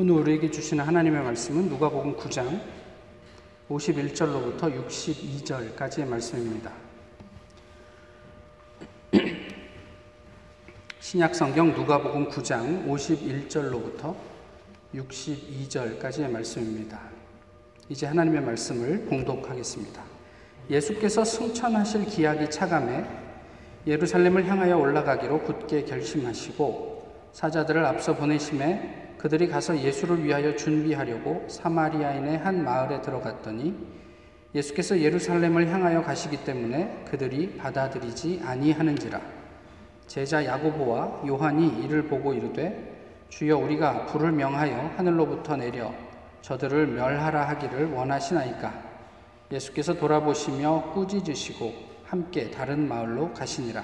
오늘 우리에게 주시는 하나님의 말씀은 누가복음 9장 51절로부터 62절까지의 말씀입니다. 신약 성경 누가복음 9장 51절로부터 62절까지의 말씀입니다. 이제 하나님의 말씀을 봉독하겠습니다. 예수께서 승천하실 기약이 차감해 예루살렘을 향하여 올라가기로 굳게 결심하시고 사자들을 앞서 보내심에 그들이 가서 예수를 위하여 준비하려고 사마리아인의 한 마을에 들어갔더니 예수께서 예루살렘을 향하여 가시기 때문에 그들이 받아들이지 아니하는지라. 제자 야고보와 요한이 이를 보고 이르되 주여 우리가 불을 명하여 하늘로부터 내려 저들을 멸하라 하기를 원하시나이까? 예수께서 돌아보시며 꾸짖으시고 함께 다른 마을로 가시니라.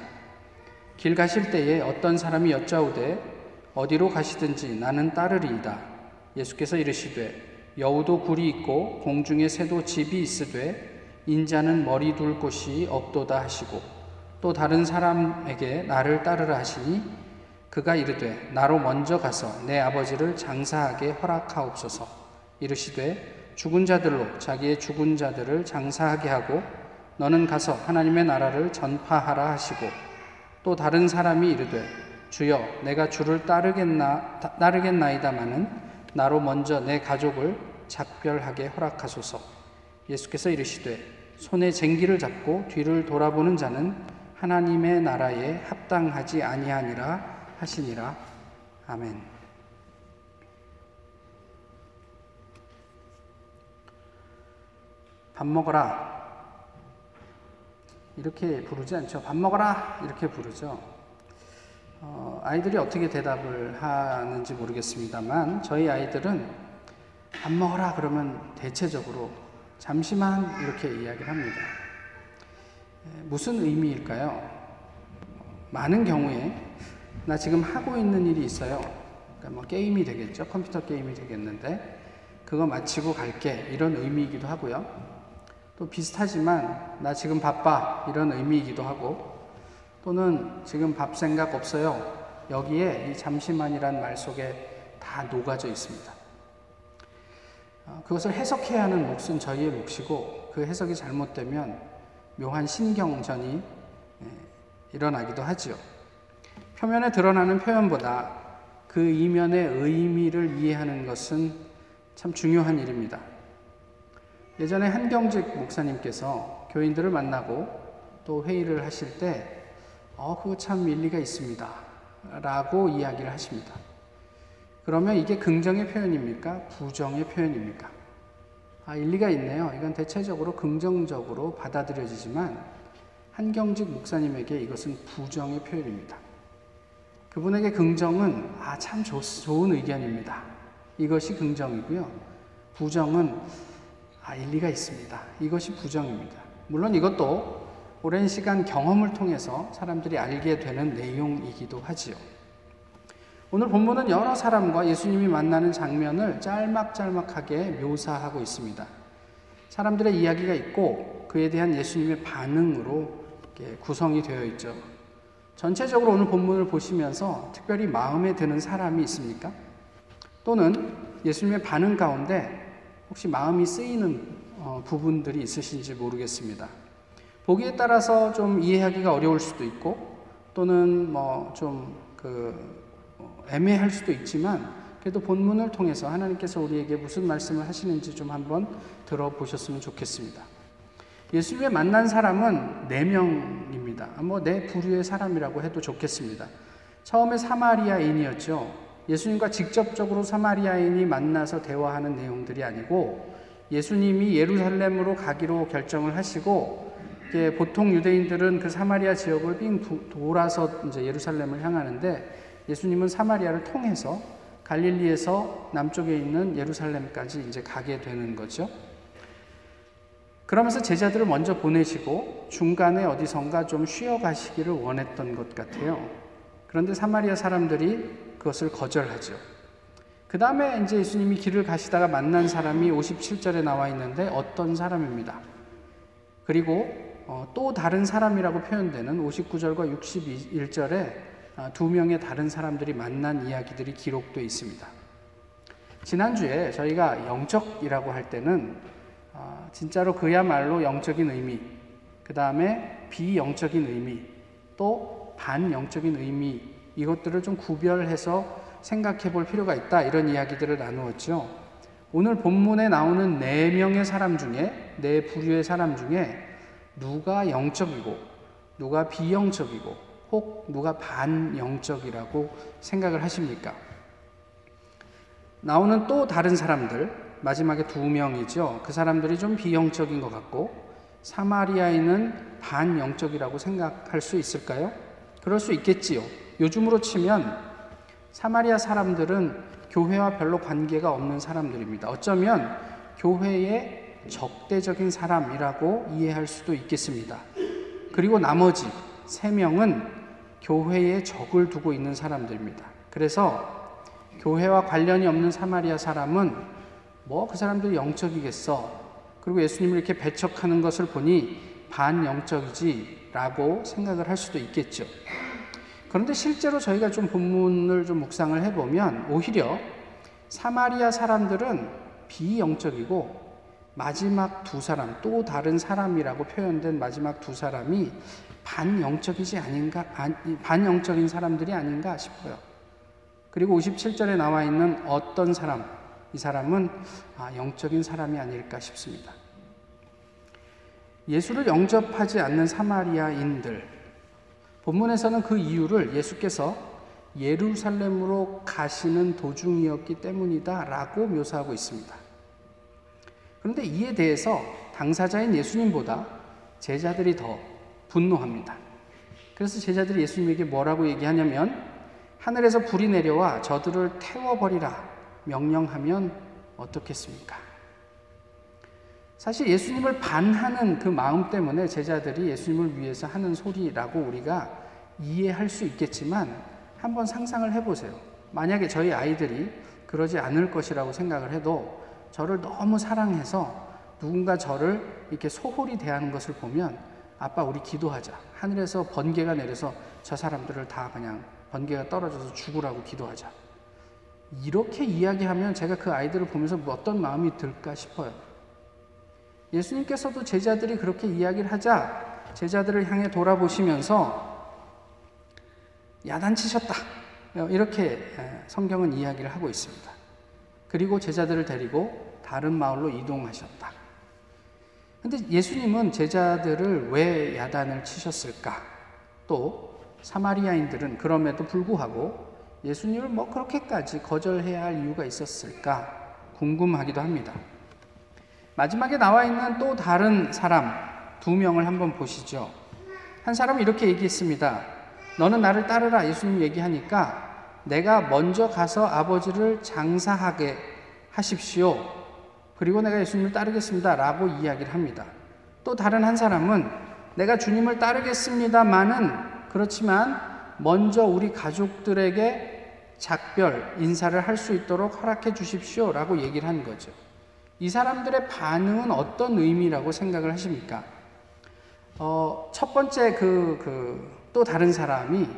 길 가실 때에 어떤 사람이 여짜오되 어디로 가시든지 나는 따르리이다. 예수께서 이르시되 여우도 굴이 있고 공중에 새도 집이 있으되 인자는 머리 둘 곳이 없도다 하시고 또 다른 사람에게 나를 따르라 하시니 그가 이르되 나로 먼저 가서 내 아버지를 장사하게 허락하옵소서 이르시되 죽은 자들로 자기의 죽은 자들을 장사하게 하고 너는 가서 하나님의 나라를 전파하라 하시고 또 다른 사람이 이르되 주여 내가 주를 따르겠나 따르겠나이다마는 나로 먼저 내 가족을 작별하게 허락하소서. 예수께서 이르시되 손에 쟁기를 잡고 뒤를 돌아보는 자는 하나님의 나라에 합당하지 아니하니라 하시니라. 아멘. 밥 먹어라. 이렇게 부르지 않죠. 밥 먹어라. 이렇게 부르죠. 어, 아이들이 어떻게 대답을 하는지 모르겠습니다만 저희 아이들은 밥 먹어라 그러면 대체적으로 잠시만 이렇게 이야기를 합니다. 무슨 의미일까요? 많은 경우에 나 지금 하고 있는 일이 있어요. 그러니까 뭐 게임이 되겠죠. 컴퓨터 게임이 되겠는데 그거 마치고 갈게 이런 의미이기도 하고요. 또 비슷하지만 나 지금 바빠 이런 의미이기도 하고 또는 지금 밥 생각 없어요. 여기에 이 잠시만이란 말 속에 다 녹아져 있습니다. 어, 그것을 해석해야 하는 몫은 저희의 몫이고 그 해석이 잘못되면 묘한 신경전이 예, 일어나기도 하지요. 표면에 드러나는 표현보다 그 이면의 의미를 이해하는 것은 참 중요한 일입니다. 예전에 한경직 목사님께서 교인들을 만나고 또 회의를 하실 때 어, 그거 참 일리가 있습니다. 라고 이야기를 하십니다. 그러면 이게 긍정의 표현입니까? 부정의 표현입니까? 아, 일리가 있네요. 이건 대체적으로 긍정적으로 받아들여지지만 한경직 목사님에게 이것은 부정의 표현입니다. 그분에게 긍정은 아, 참 좋, 좋은 의견입니다. 이것이 긍정이고요. 부정은 아, 일리가 있습니다. 이것이 부정입니다. 물론 이것도 오랜 시간 경험을 통해서 사람들이 알게 되는 내용이기도 하지요. 오늘 본문은 여러 사람과 예수님이 만나는 장면을 짤막짤막하게 묘사하고 있습니다. 사람들의 이야기가 있고 그에 대한 예수님의 반응으로 구성이 되어 있죠. 전체적으로 오늘 본문을 보시면서 특별히 마음에 드는 사람이 있습니까? 또는 예수님의 반응 가운데 혹시 마음이 쓰이는 어, 부분들이 있으신지 모르겠습니다. 보기에 따라서 좀 이해하기가 어려울 수도 있고 또는 뭐 좀그 어, 애매할 수도 있지만 그래도 본문을 통해서 하나님께서 우리에게 무슨 말씀을 하시는지 좀 한번 들어보셨으면 좋겠습니다. 예수님의 만난 사람은 네 명입니다. 뭐네 부류의 사람이라고 해도 좋겠습니다. 처음에 사마리아인이었죠. 예수님과 직접적으로 사마리아인이 만나서 대화하는 내용들이 아니고 예수님이 예루살렘으로 가기로 결정을 하시고 이게 보통 유대인들은 그 사마리아 지역을 빙 돌아서 이제 예루살렘을 향하는데 예수님은 사마리아를 통해서 갈릴리에서 남쪽에 있는 예루살렘까지 이제 가게 되는 거죠. 그러면서 제자들을 먼저 보내시고 중간에 어디선가 좀 쉬어 가시기를 원했던 것 같아요. 그런데 사마리아 사람들이 그것을 거절하죠. 그 다음에 이제 예수님이 길을 가시다가 만난 사람이 57절에 나와 있는데 어떤 사람입니다. 그리고 어, 또 다른 사람이라고 표현되는 59절과 61절에 아, 두 명의 다른 사람들이 만난 이야기들이 기록되어 있습니다. 지난주에 저희가 영적이라고 할 때는 어, 진짜로 그야말로 영적인 의미, 그 다음에 비영적인 의미, 또 반영적인 의미, 이것들을 좀 구별해서 생각해 볼 필요가 있다. 이런 이야기들을 나누었죠. 오늘 본문에 나오는 네 명의 사람 중에, 네 부류의 사람 중에 누가 영적이고, 누가 비영적이고, 혹 누가 반영적이라고 생각을 하십니까? 나오는 또 다른 사람들, 마지막에 두 명이죠. 그 사람들이 좀 비영적인 것 같고, 사마리아인은 반영적이라고 생각할 수 있을까요? 그럴 수 있겠지요. 요즘으로 치면 사마리아 사람들은 교회와 별로 관계가 없는 사람들입니다. 어쩌면 교회의 적대적인 사람이라고 이해할 수도 있겠습니다. 그리고 나머지 세 명은 교회에 적을 두고 있는 사람들입니다. 그래서 교회와 관련이 없는 사마리아 사람은 뭐 그 사람들이 영적이겠어. 그리고 예수님을 이렇게 배척하는 것을 보니 반영적이지 라고 생각을 할 수도 있겠죠. 그런데 실제로 저희가 좀 본문을 좀 묵상을 해보면 오히려 사마리아 사람들은 비영적이고 마지막 두 사람, 또 다른 사람이라고 표현된 마지막 두 사람이 반영적이지 아닌가, 반영적인 사람들이 아닌가 싶어요. 그리고 57절에 나와 있는 어떤 사람, 이 사람은 아, 영적인 사람이 아닐까 싶습니다. 예수를 영접하지 않는 사마리아인들, 본문에서는 그 이유를 예수께서 예루살렘으로 가시는 도중이었기 때문이다 라고 묘사하고 있습니다. 그런데 이에 대해서 당사자인 예수님보다 제자들이 더 분노합니다. 그래서 제자들이 예수님에게 뭐라고 얘기하냐면 하늘에서 불이 내려와 저들을 태워버리라 명령하면 어떻겠습니까? 사실 예수님을 반하는 그 마음 때문에 제자들이 예수님을 위해서 하는 소리라고 우리가 이해할 수 있겠지만 한번 상상을 해보세요. 만약에 저희 아이들이 그러지 않을 것이라고 생각을 해도 저를 너무 사랑해서 누군가 저를 이렇게 소홀히 대하는 것을 보면 아빠 우리 기도하자. 하늘에서 번개가 내려서 저 사람들을 다 그냥 번개가 떨어져서 죽으라고 기도하자. 이렇게 이야기하면 제가 그 아이들을 보면서 어떤 마음이 들까 싶어요. 예수님께서도 제자들이 그렇게 이야기를 하자 제자들을 향해 돌아보시면서 야단치셨다. 이렇게 성경은 이야기를 하고 있습니다. 그리고 제자들을 데리고 다른 마을로 이동하셨다. 근데 예수님은 제자들을 왜 야단을 치셨을까? 또 사마리아인들은 그럼에도 불구하고 예수님을 뭐 그렇게까지 거절해야 할 이유가 있었을까 궁금하기도 합니다. 마지막에 나와 있는 또 다른 사람 두 명을 한번 보시죠. 한 사람은 이렇게 얘기했습니다. 너는 나를 따르라 예수님 얘기하니까 내가 먼저 가서 아버지를 장사하게 하십시오. 그리고 내가 예수님을 따르겠습니다. 라고 이야기를 합니다. 또 다른 한 사람은 내가 주님을 따르겠습니다만은 그렇지만 먼저 우리 가족들에게 작별, 인사를 할 수 있도록 허락해 주십시오. 라고 얘기를 한 거죠. 이 사람들의 반응은 어떤 의미라고 생각을 하십니까? 어, 첫 번째 그, 그, 또 다른 사람이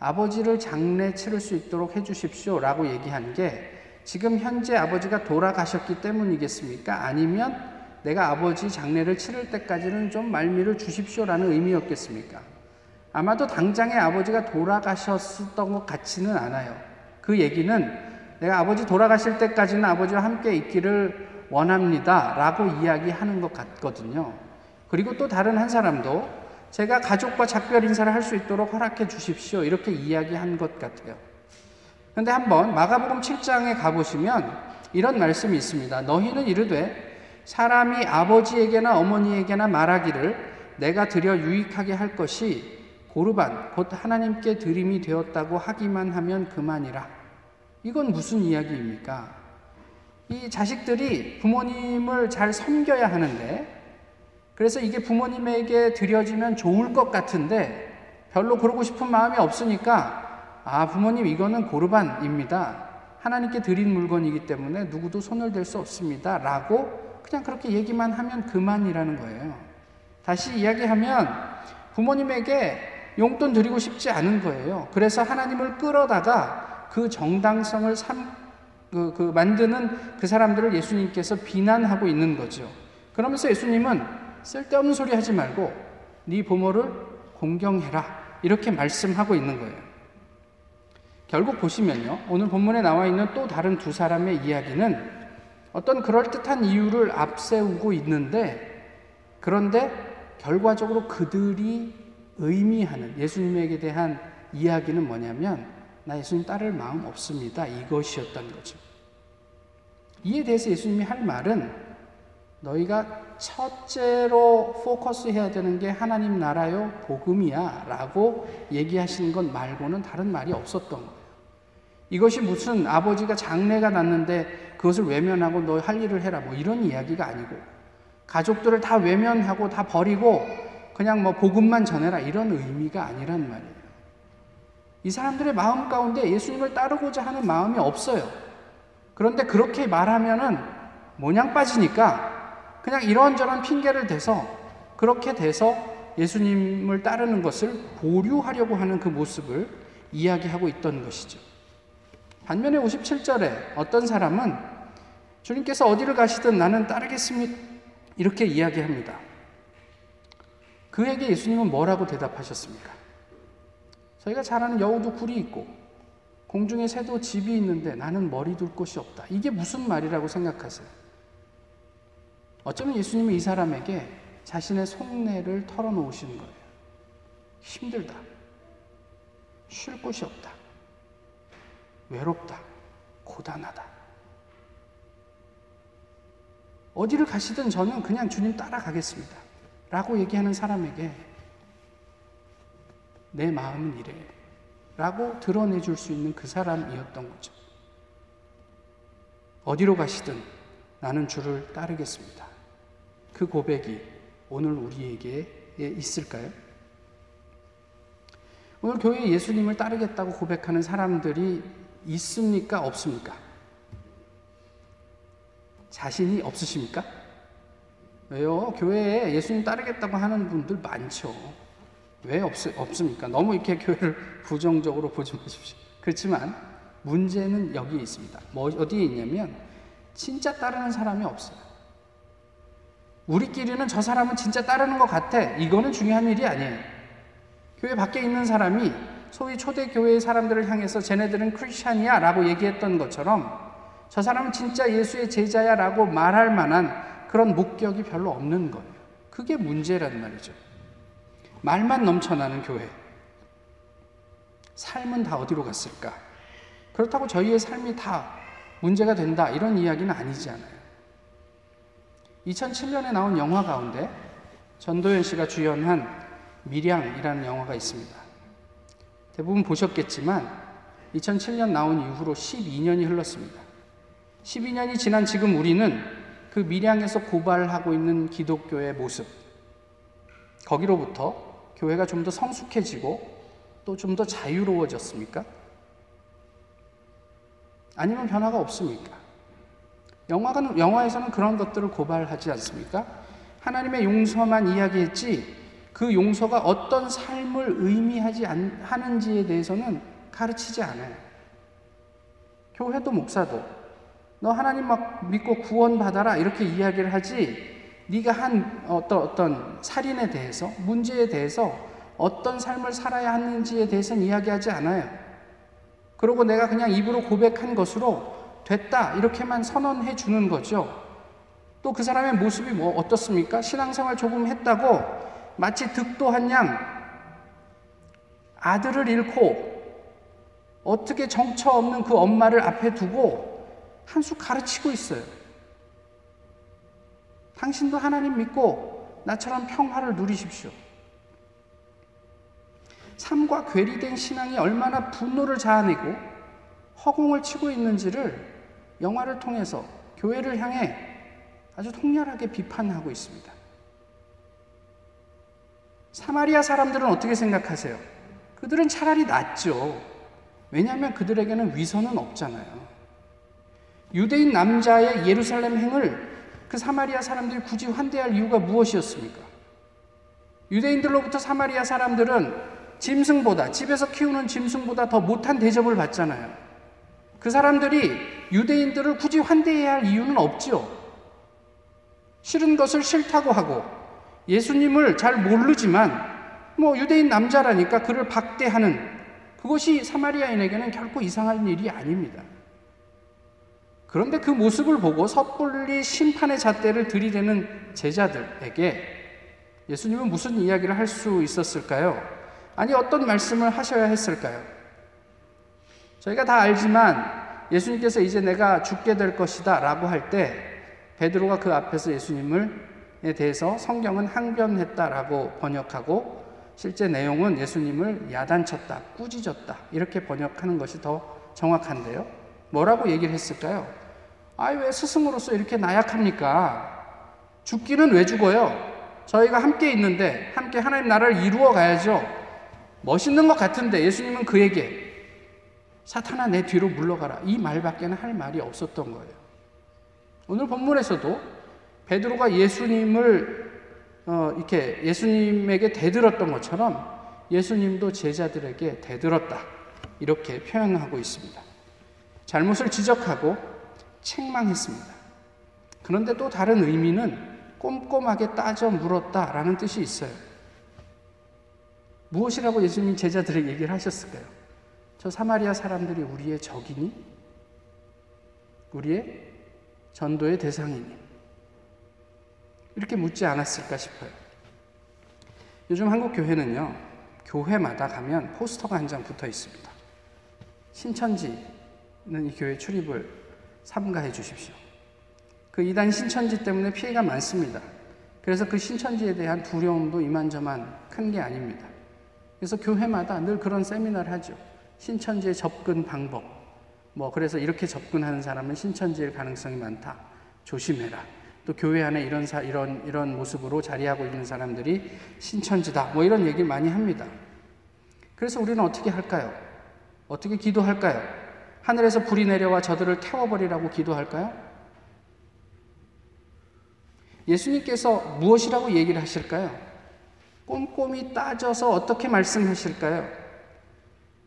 아버지를 장례 치를 수 있도록 해 주십시오. 라고 얘기한 게 지금 현재 아버지가 돌아가셨기 때문이겠습니까? 아니면 내가 아버지 장례를 치를 때까지는 좀 말미를 주십시오. 라는 의미였겠습니까? 아마도 당장에 아버지가 돌아가셨던 것 같지는 않아요. 그 얘기는 내가 아버지 돌아가실 때까지는 아버지와 함께 있기를 원합니다. 라고 이야기하는 것 같거든요. 그리고 또 다른 한 사람도 제가 가족과 작별 인사를 할 수 있도록 허락해 주십시오. 이렇게 이야기한 것 같아요. 근데 한번 마가복음 7장에 가보시면 이런 말씀이 있습니다. 너희는 이르되 사람이 아버지에게나 어머니에게나 말하기를 내가 드려 유익하게 할 것이 고르반, 곧 하나님께 드림이 되었다고 하기만 하면 그만이라. 이건 무슨 이야기입니까? 이 자식들이 부모님을 잘 섬겨야 하는데, 그래서 이게 부모님에게 드려지면 좋을 것 같은데, 별로 그러고 싶은 마음이 없으니까, 아, 부모님 이거는 고르반입니다. 하나님께 드린 물건이기 때문에 누구도 손을 댈 수 없습니다. 라고 그냥 그렇게 얘기만 하면 그만이라는 거예요. 다시 이야기하면 부모님에게 용돈 드리고 싶지 않은 거예요. 그래서 하나님을 끌어다가 그 정당성을 삼, 그, 그 만드는 그 사람들을 예수님께서 비난하고 있는 거죠. 그러면서 예수님은 쓸데없는 소리 하지 말고 네 부모를 공경해라 이렇게 말씀하고 있는 거예요. 결국 보시면요. 오늘 본문에 나와 있는 또 다른 두 사람의 이야기는 어떤 그럴듯한 이유를 앞세우고 있는데 그런데 결과적으로 그들이 의미하는 예수님에게 대한 이야기는 뭐냐면 나 예수님 따를 마음 없습니다. 이것이었던 거죠. 이에 대해서 예수님이 할 말은 너희가 첫째로 포커스 해야 되는 게 하나님 나라요, 복음이야 라고 얘기하시는 것 말고는 다른 말이 없었던 거예요. 이것이 무슨 아버지가 장례가 났는데 그것을 외면하고 너 할 일을 해라 뭐 이런 이야기가 아니고 가족들을 다 외면하고 다 버리고 그냥 뭐 복음만 전해라 이런 의미가 아니란 말이에요. 이 사람들의 마음 가운데 예수님을 따르고자 하는 마음이 없어요. 그런데 그렇게 말하면은 모냥 빠지니까 그냥 이런저런 핑계를 대서 그렇게 돼서 예수님을 따르는 것을 보류하려고 하는 그 모습을 이야기하고 있던 것이죠. 반면에 57절에 어떤 사람은 주님께서 어디를 가시든 나는 따르겠습니다. 이렇게 이야기합니다. 그에게 예수님은 뭐라고 대답하셨습니까? 저희가 잘 아는 여우도 굴이 있고 공중에 새도 집이 있는데 나는 머리 둘 곳이 없다. 이게 무슨 말이라고 생각하세요? 어쩌면 예수님은 이 사람에게 자신의 속내를 털어놓으시는 거예요. 힘들다. 쉴 곳이 없다. 외롭다. 고단하다. 어디를 가시든 저는 그냥 주님 따라가겠습니다. 라고 얘기하는 사람에게 내 마음은 이래. 라고 드러내 줄 수 있는 그 사람이었던 거죠. 어디로 가시든 나는 주를 따르겠습니다. 그 고백이 오늘 우리에게 있을까요? 오늘 교회에 예수님을 따르겠다고 고백하는 사람들이 있습니까? 없습니까? 자신이 없으십니까? 왜요? 교회에 예수님 따르겠다고 하는 분들 많죠. 왜 없, 없습니까? 너무 이렇게 교회를 부정적으로 보지 마십시오. 그렇지만 문제는 여기에 있습니다. 뭐, 어디에 있냐면 진짜 따르는 사람이 없어요. 우리끼리는 저 사람은 진짜 따르는 것 같아. 이거는 중요한 일이 아니에요. 교회 밖에 있는 사람이 소위 초대 교회의 사람들을 향해서 쟤네들은 크리스찬이야 라고 얘기했던 것처럼 저 사람은 진짜 예수의 제자야 라고 말할 만한 그런 목격이 별로 없는 거예요. 그게 문제란 말이죠. 말만 넘쳐나는 교회. 삶은 다 어디로 갔을까? 그렇다고 저희의 삶이 다 문제가 된다. 이런 이야기는 아니지 않아요. 2007년에 나온 영화 가운데 전도연 씨가 주연한 미량이라는 영화가 있습니다. 대부분 보셨겠지만 2007년 나온 이후로 12년이 흘렀습니다. 12년이 지난 지금 우리는 그 밀양에서 고발하고 있는 기독교의 모습, 거기로부터 교회가 좀 더 성숙해지고 또 좀 더 자유로워졌습니까? 아니면 변화가 없습니까? 영화가, 영화에서는 그런 것들을 고발하지 않습니까? 하나님의 용서만 이야기했지 그 용서가 어떤 삶을 의미하지 않, 하는지에 대해서는 가르치지 않아요. 교회도 목사도 너 하나님 막 믿고 구원 받아라 이렇게 이야기를 하지 네가 한 어떤 어떤 살인에 대해서 문제에 대해서 어떤 삶을 살아야 하는지에 대해서는 이야기하지 않아요. 그리고 내가 그냥 입으로 고백한 것으로 됐다 이렇게만 선언해 주는 거죠. 또 그 사람의 모습이 뭐 어떻습니까? 신앙생활 조금 했다고 마치 득도한 양 아들을 잃고 어떻게 정처 없는 그 엄마를 앞에 두고 한 수 가르치고 있어요. 당신도 하나님 믿고 나처럼 평화를 누리십시오. 삶과 괴리된 신앙이 얼마나 분노를 자아내고 허공을 치고 있는지를 영화를 통해서 교회를 향해 아주 통렬하게 비판하고 있습니다. 사마리아 사람들은 어떻게 생각하세요? 그들은 차라리 낫죠. 왜냐하면 그들에게는 위선은 없잖아요. 유대인 남자의 예루살렘 행을 그 사마리아 사람들이 굳이 환대할 이유가 무엇이었습니까? 유대인들로부터 사마리아 사람들은 짐승보다, 집에서 키우는 짐승보다 더 못한 대접을 받잖아요. 그 사람들이 유대인들을 굳이 환대해야 할 이유는 없지요. 싫은 것을 싫다고 하고 예수님을 잘 모르지만 뭐 유대인 남자라니까 그를 박대하는 그것이 사마리아인에게는 결코 이상한 일이 아닙니다. 그런데 그 모습을 보고 섣불리 심판의 잣대를 들이대는 제자들에게 예수님은 무슨 이야기를 할 수 있었을까요? 아니, 어떤 말씀을 하셔야 했을까요? 저희가 다 알지만 예수님께서 이제 내가 죽게 될 것이다 라고 할 때 베드로가 그 앞에서 예수님을에 대해서 성경은 항변했다라고 번역하고 실제 내용은 예수님을 야단쳤다, 꾸짖었다 이렇게 번역하는 것이 더 정확한데요. 뭐라고 얘기를 했을까요? 아이 왜 스승으로서 이렇게 나약합니까? 죽기는 왜 죽어요? 저희가 함께 있는데 함께 하나님 나라를 이루어 가야죠. 멋있는 것 같은데 예수님은 그에게 사탄아 내 뒤로 물러가라 이 말밖에는 할 말이 없었던 거예요. 오늘 본문에서도 베드로가 예수님을 어, 이렇게 예수님에게 대들었던 것처럼 예수님도 제자들에게 대들었다 이렇게 표현하고 있습니다. 잘못을 지적하고 책망했습니다. 그런데 또 다른 의미는 꼼꼼하게 따져 물었다라는 뜻이 있어요. 무엇이라고 예수님 제자들에게 얘기를 하셨을까요? 저 사마리아 사람들이 우리의 적이니? 우리의 전도의 대상이니? 이렇게 묻지 않았을까 싶어요. 요즘 한국 교회는요, 교회마다 가면 포스터가 한 장 붙어 있습니다. 신천지는 이 교회 출입을 삼가해 주십시오. 그 이단 신천지 때문에 피해가 많습니다. 그래서 그 신천지에 대한 두려움도 이만저만 큰 게 아닙니다. 그래서 교회마다 늘 그런 세미나를 하죠. 신천지의 접근 방법. 뭐, 그래서 이렇게 접근하는 사람은 신천지일 가능성이 많다. 조심해라. 또 교회 안에 이런 사, 이런, 이런 모습으로 자리하고 있는 사람들이 신천지다. 뭐 이런 얘기를 많이 합니다. 그래서 우리는 어떻게 할까요? 어떻게 기도할까요? 하늘에서 불이 내려와 저들을 태워버리라고 기도할까요? 예수님께서 무엇이라고 얘기를 하실까요? 꼼꼼히 따져서 어떻게 말씀하실까요?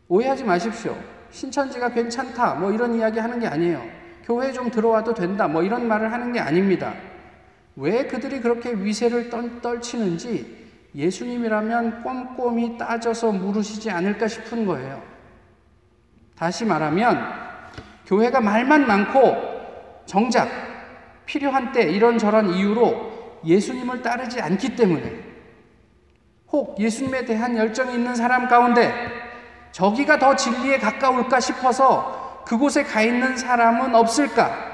오해하지 마십시오. 신천지가 괜찮다. 뭐 이런 이야기 하는 게 아니에요. 교회 좀 들어와도 된다. 뭐 이런 말을 하는 게 아닙니다. 왜 그들이 그렇게 위세를 떨, 치는지 예수님이라면 꼼꼼히 따져서 물으시지 않을까 싶은 거예요. 다시 말하면 교회가 말만 많고 정작 필요한 때 이런저런 이유로 예수님을 따르지 않기 때문에 혹 예수님에 대한 열정이 있는 사람 가운데 저기가 더 진리에 가까울까 싶어서 그곳에 가 있는 사람은 없을까?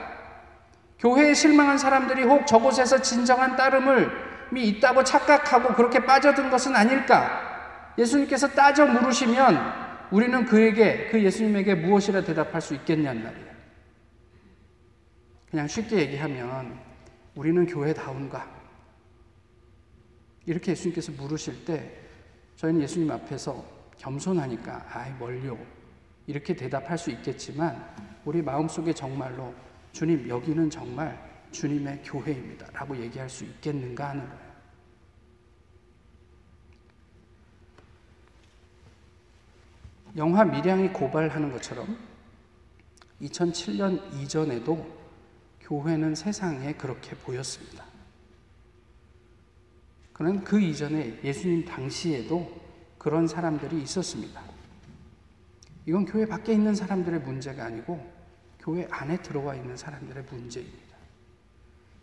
교회에 실망한 사람들이 혹 저곳에서 진정한 따름을 있다고 착각하고 그렇게 빠져든 것은 아닐까? 예수님께서 따져 물으시면 우리는 그에게, 그 예수님에게 무엇이라 대답할 수 있겠냐는 말이에요. 그냥 쉽게 얘기하면 우리는 교회다운가? 이렇게 예수님께서 물으실 때 저희는 예수님 앞에서 겸손하니까 아이 뭘요? 이렇게 대답할 수 있겠지만 우리 마음속에 정말로 주님 여기는 정말 주님의 교회입니다. 라고 얘기할 수 있겠는가 하는 거예요. 영화 미량이 고발하는 것처럼 2007년 이전에도 교회는 세상에 그렇게 보였습니다. 그는 그 이전에 예수님 당시에도 그런 사람들이 있었습니다. 이건 교회 밖에 있는 사람들의 문제가 아니고 교회 안에 들어와 있는 사람들의 문제입니다.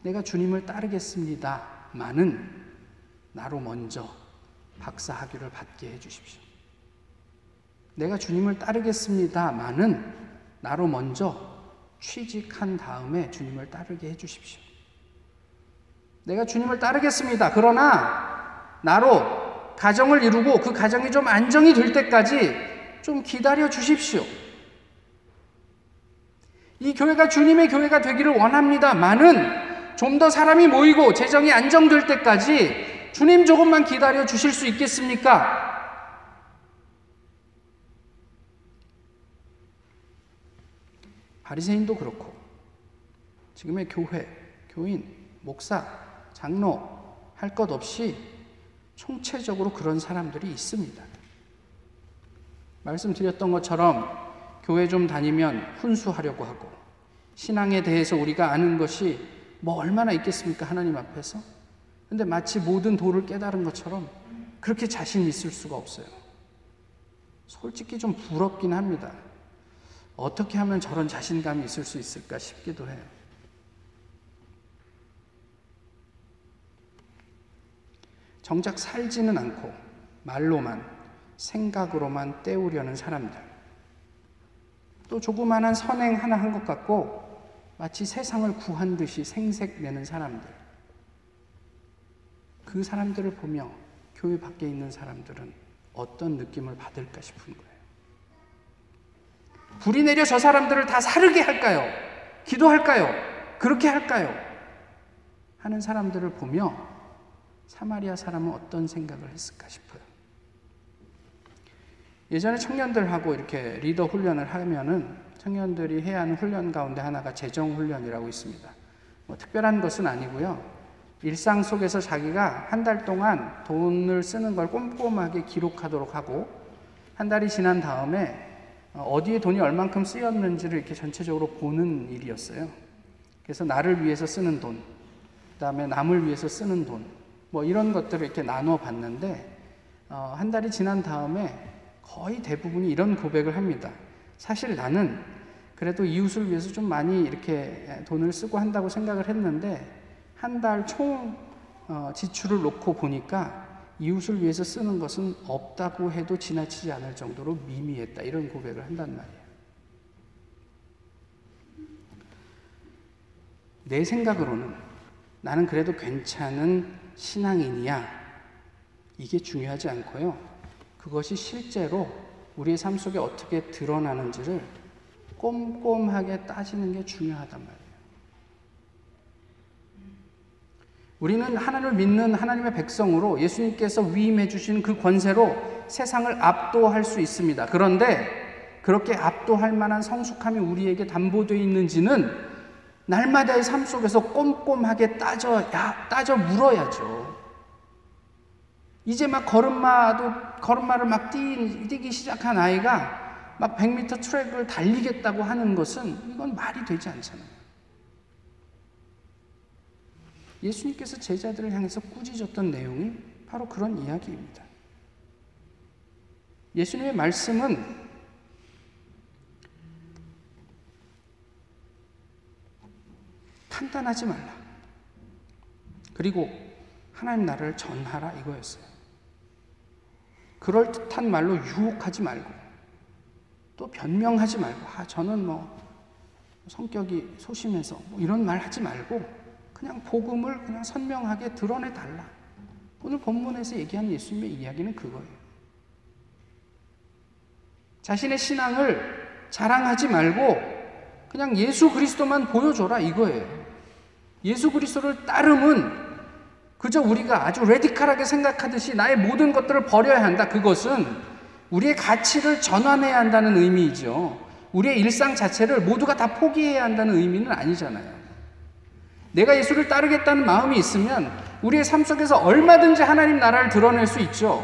내가 주님을 따르겠습니다만은 나로 먼저 박사 학위를 받게 해 주십시오. 내가 주님을 따르겠습니다만은 나로 먼저 취직한 다음에 주님을 따르게 해 주십시오. 내가 주님을 따르겠습니다. 그러나 나로 가정을 이루고 그 가정이 좀 안정이 될 때까지 좀 기다려 주십시오. 이 교회가 주님의 교회가 되기를 원합니다만은 좀 더 사람이 모이고 재정이 안정될 때까지 주님 조금만 기다려 주실 수 있겠습니까? 바리새인도 그렇고 지금의 교회, 교인, 목사, 장로 할 것 없이 총체적으로 그런 사람들이 있습니다. 말씀드렸던 것처럼 교회 좀 다니면 훈수하려고 하고 신앙에 대해서 우리가 아는 것이 뭐 얼마나 있겠습니까? 하나님 앞에서. 근데 마치 모든 도를 깨달은 것처럼 그렇게 자신 있을 수가 없어요. 솔직히 좀 부럽긴 합니다. 어떻게 하면 저런 자신감이 있을 수 있을까 싶기도 해요. 정작 살지는 않고 말로만 생각으로만 때우려는 사람들. 또 조그마한 선행 하나 한 것 같고 마치 세상을 구한 듯이 생색내는 사람들. 그 사람들을 보며 교회 밖에 있는 사람들은 어떤 느낌을 받을까 싶은 거예요. 불이 내려 저 사람들을 다 사르게 할까요? 기도할까요? 그렇게 할까요? 하는 사람들을 보며 사마리아 사람은 어떤 생각을 했을까 싶어요. 예전에 청년들하고 이렇게 리더 훈련을 하면은 청년들이 해야 하는 훈련 가운데 하나가 재정 훈련이라고 있습니다. 뭐 특별한 것은 아니고요. 일상 속에서 자기가 한 달 동안 돈을 쓰는 걸 꼼꼼하게 기록하도록 하고 한 달이 지난 다음에 어디에 돈이 얼만큼 쓰였는지를 이렇게 전체적으로 보는 일이었어요. 그래서 나를 위해서 쓰는 돈, 그 다음에 남을 위해서 쓰는 돈, 뭐 이런 것들을 이렇게 나눠 봤는데, 어, 한 달이 지난 다음에 거의 대부분이 이런 고백을 합니다. 사실 나는 그래도 이웃을 위해서 좀 많이 이렇게 돈을 쓰고 한다고 생각을 했는데 한 달총 어, 지출을 놓고 보니까 이웃을 위해서 쓰는 것은 없다고 해도 지나치지 않을 정도로 미미했다. 이런 고백을 한단 말이에요. 내 생각으로는 나는 그래도 괜찮은 신앙인이야. 이게 중요하지 않고요. 그것이 실제로 우리의 삶 속에 어떻게 드러나는지를 꼼꼼하게 따지는 게 중요하단 말이에요. 우리는 하나님을 믿는 하나님의 백성으로 예수님께서 위임해 주신 그 권세로 세상을 압도할 수 있습니다. 그런데 그렇게 압도할 만한 성숙함이 우리에게 담보되어 있는지는 날마다의 삶 속에서 꼼꼼하게 따져, 야, 따져 물어야죠. 이제 막 걸음마도, 걸음마를 막 뛰, 뛰기 시작한 아이가 막 100m 트랙을 달리겠다고 하는 것은 이건 말이 되지 않잖아요. 예수님께서 제자들을 향해서 꾸짖었던 내용이 바로 그런 이야기입니다. 예수님의 말씀은 판단하지 말라. 그리고 하나님 나라를 전하라 이거였어요. 그럴 듯한 말로 유혹하지 말고 또 변명하지 말고 아 저는 뭐 성격이 소심해서 뭐 이런 말 하지 말고 그냥 복음을 그냥 선명하게 드러내 달라. 오늘 본문에서 얘기한 예수님의 이야기는 그거예요. 자신의 신앙을 자랑하지 말고 그냥 예수 그리스도만 보여줘라 이거예요. 예수 그리스도를 따름은 그저 우리가 아주 레디칼하게 생각하듯이 나의 모든 것들을 버려야 한다. 그것은 우리의 가치를 전환해야 한다는 의미이죠. 우리의 일상 자체를 모두가 다 포기해야 한다는 의미는 아니잖아요. 내가 예수를 따르겠다는 마음이 있으면 우리의 삶 속에서 얼마든지 하나님 나라를 드러낼 수 있죠.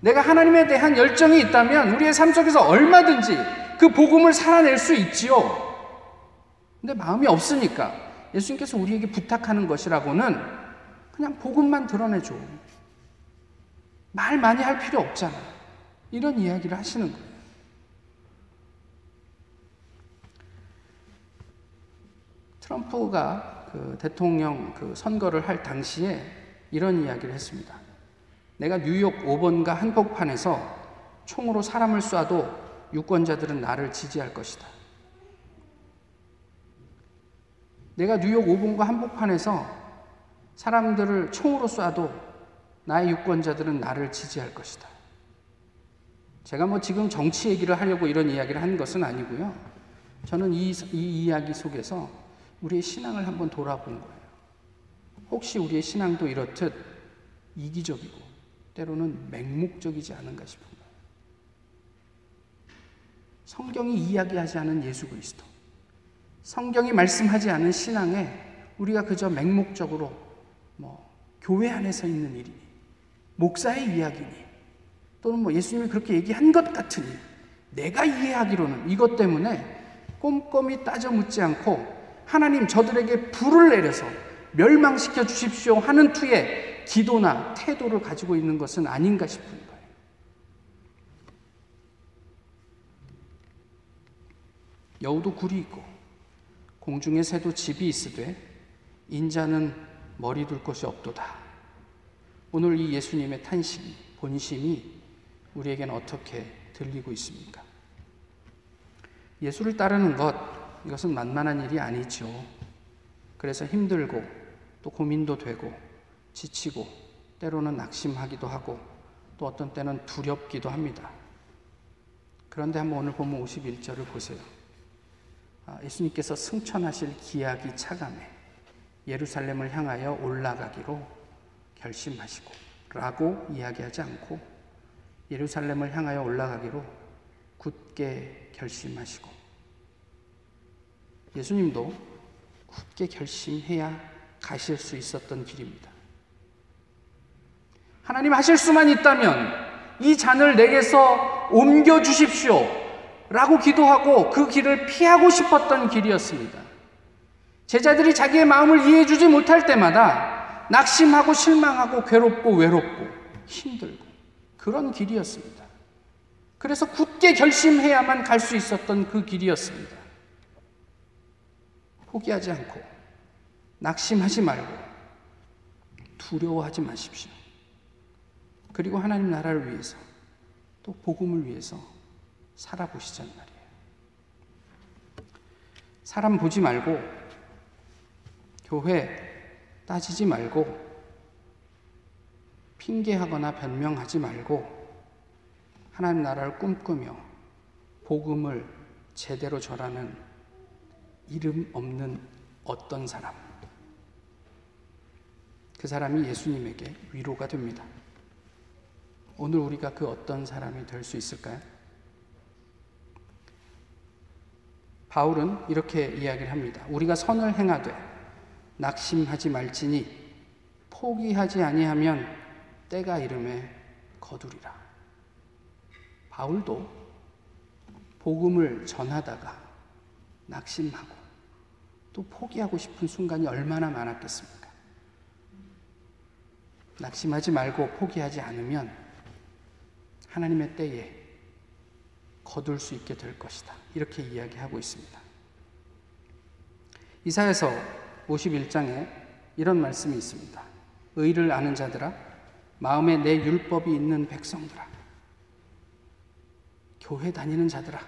내가 하나님에 대한 열정이 있다면 우리의 삶 속에서 얼마든지 그 복음을 살아낼 수 있지요. 근데 마음이 없으니까 예수님께서 우리에게 부탁하는 것이라고는 그냥 복음만 드러내줘. 말 많이 할 필요 없잖아. 이런 이야기를 하시는 거예요. 트럼프가 그 대통령 그 선거를 할 당시에 이런 이야기를 했습니다. 내가 뉴욕 5번가 한복판에서 총으로 사람을 쏴도 유권자들은 나를 지지할 것이다. 내가 뉴욕 5번가 한복판에서 사람들을 총으로 쏴도 나의 유권자들은 나를 지지할 것이다. 제가 뭐 지금 정치 얘기를 하려고 이런 이야기를 한 것은 아니고요. 저는 이, 이 이야기 속에서 우리의 신앙을 한번 돌아본 거예요. 혹시 우리의 신앙도 이렇듯 이기적이고 때로는 맹목적이지 않은가 싶은 거예요. 성경이 이야기하지 않은 예수 그리스도, 성경이 말씀하지 않은 신앙에 우리가 그저 맹목적으로 뭐 교회 안에서 있는 일이니 목사의 이야기니 또는 뭐 예수님이 그렇게 얘기한 것 같으니 내가 이해하기로는 이것 때문에 꼼꼼히 따져 묻지 않고 하나님 저들에게 불을 내려서 멸망시켜 주십시오 하는 투에 기도나 태도를 가지고 있는 것은 아닌가 싶은 거예요. 여우도 굴이 있고 공중의 새도 집이 있으되 인자는 머리 둘 것이 없도다. 오늘 이 예수님의 탄식, 본심이 우리에게는 어떻게 들리고 있습니까? 예수를 따르는 것, 이것은 만만한 일이 아니죠. 그래서 힘들고 또 고민도 되고 지치고 때로는 낙심하기도 하고 또 어떤 때는 두렵기도 합니다. 그런데 한번 오늘 보면 51절을 보세요. 아, 예수님께서 승천하실 기약이 차감해 예루살렘을 향하여 올라가기로 결심하시고 라고 이야기하지 않고 예루살렘을 향하여 올라가기로 굳게 결심하시고 예수님도 굳게 결심해야 가실 수 있었던 길입니다. 하나님 하실 수만 있다면 이 잔을 내게서 옮겨 주십시오. 라고 기도하고 그 길을 피하고 싶었던 길이었습니다. 제자들이 자기의 마음을 이해해 주지 못할 때마다 낙심하고 실망하고 괴롭고 외롭고 힘들고 그런 길이었습니다. 그래서 굳게 결심해야만 갈 수 있었던 그 길이었습니다. 포기하지 않고 낙심하지 말고 두려워하지 마십시오. 그리고 하나님 나라를 위해서 또 복음을 위해서 살아보시자는 말이에요. 사람 보지 말고 교회 따지지 말고 핑계하거나 변명하지 말고 하나님 나라를 꿈꾸며 복음을 제대로 전하는 이름 없는 어떤 사람. 그 사람이 예수님에게 위로가 됩니다. 오늘 우리가 그 어떤 사람이 될 수 있을까요? 바울은 이렇게 이야기를 합니다. 우리가 선을 행하되 낙심하지 말지니 포기하지 아니하면 때가 이름에 거두리라. 바울도 복음을 전하다가 낙심하고 또 포기하고 싶은 순간이 얼마나 많았겠습니까? 낙심하지 말고 포기하지 않으면 하나님의 때에 거둘 수 있게 될 것이다. 이렇게 이야기하고 있습니다. 이사에서 51장에 이런 말씀이 있습니다. 의를 아는 자들아, 마음에 내 율법이 있는 백성들아, 교회 다니는 자들아,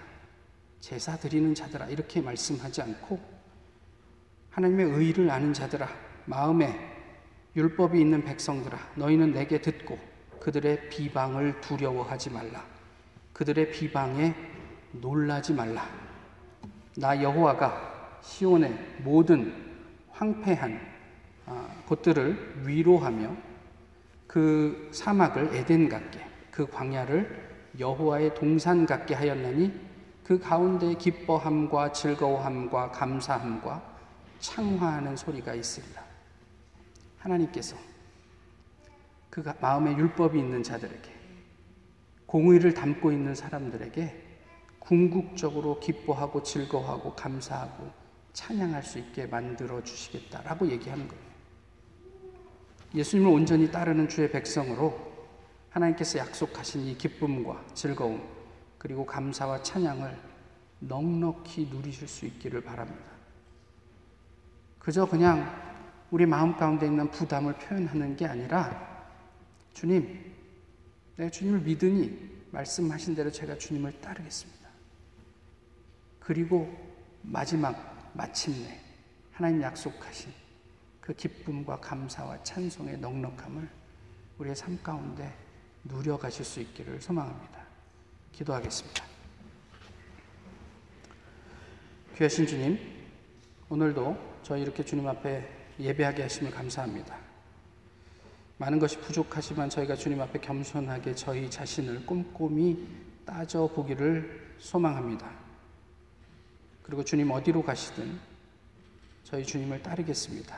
제사 드리는 자들아, 이렇게 말씀하지 않고 하나님의 의를 아는 자들아, 마음에 율법이 있는 백성들아, 너희는 내게 듣고 그들의 비방을 두려워하지 말라. 그들의 비방에 놀라지 말라. 나 여호와가 시온의 모든 황폐한 아, 곳들을 위로하며 그 사막을 에덴 같게 그 광야를 여호와의 동산 같게 하였나니 그 가운데 기뻐함과 즐거워함과 감사함과 창화하는 소리가 있으리라. 하나님께서 그 마음에 율법이 있는 자들에게 공의를 담고 있는 사람들에게 궁극적으로 기뻐하고 즐거워하고 감사하고 찬양할 수 있게 만들어 주시겠다라고 얘기하는 거예요. 예수님을 온전히 따르는 주의 백성으로 하나님께서 약속하신 이 기쁨과 즐거움 그리고 감사와 찬양을 넉넉히 누리실 수 있기를 바랍니다. 그저 그냥 우리 마음 가운데 있는 부담을 표현하는 게 아니라 주님 내가 주님을 믿으니 말씀하신 대로 제가 주님을 따르겠습니다. 그리고 마지막 마침내 하나님 약속하신 그 기쁨과 감사와 찬송의 넉넉함을 우리의 삶 가운데 누려가실 수 있기를 소망합니다. 기도하겠습니다. 귀하신 주님, 오늘도 저희 이렇게 주님 앞에 예배하게 하심을 감사합니다. 많은 것이 부족하지만 저희가 주님 앞에 겸손하게 저희 자신을 꼼꼼히 따져 보기를 소망합니다. 그리고 주님 어디로 가시든 저희 주님을 따르겠습니다.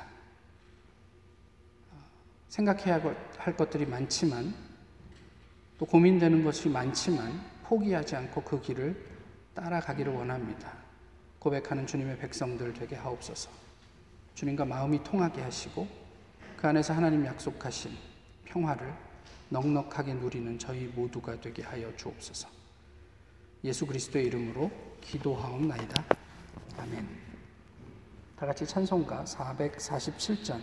생각해야 할 것들이 많지만 또 고민되는 것이 많지만 포기하지 않고 그 길을 따라가기를 원합니다. 고백하는 주님의 백성들 되게 하옵소서. 주님과 마음이 통하게 하시고 그 안에서 하나님 약속하신 평화를 넉넉하게 누리는 저희 모두가 되게 하여 주옵소서. 예수 그리스도의 이름으로 기도하옵나이다. 아멘. 다 같이 찬송가 447전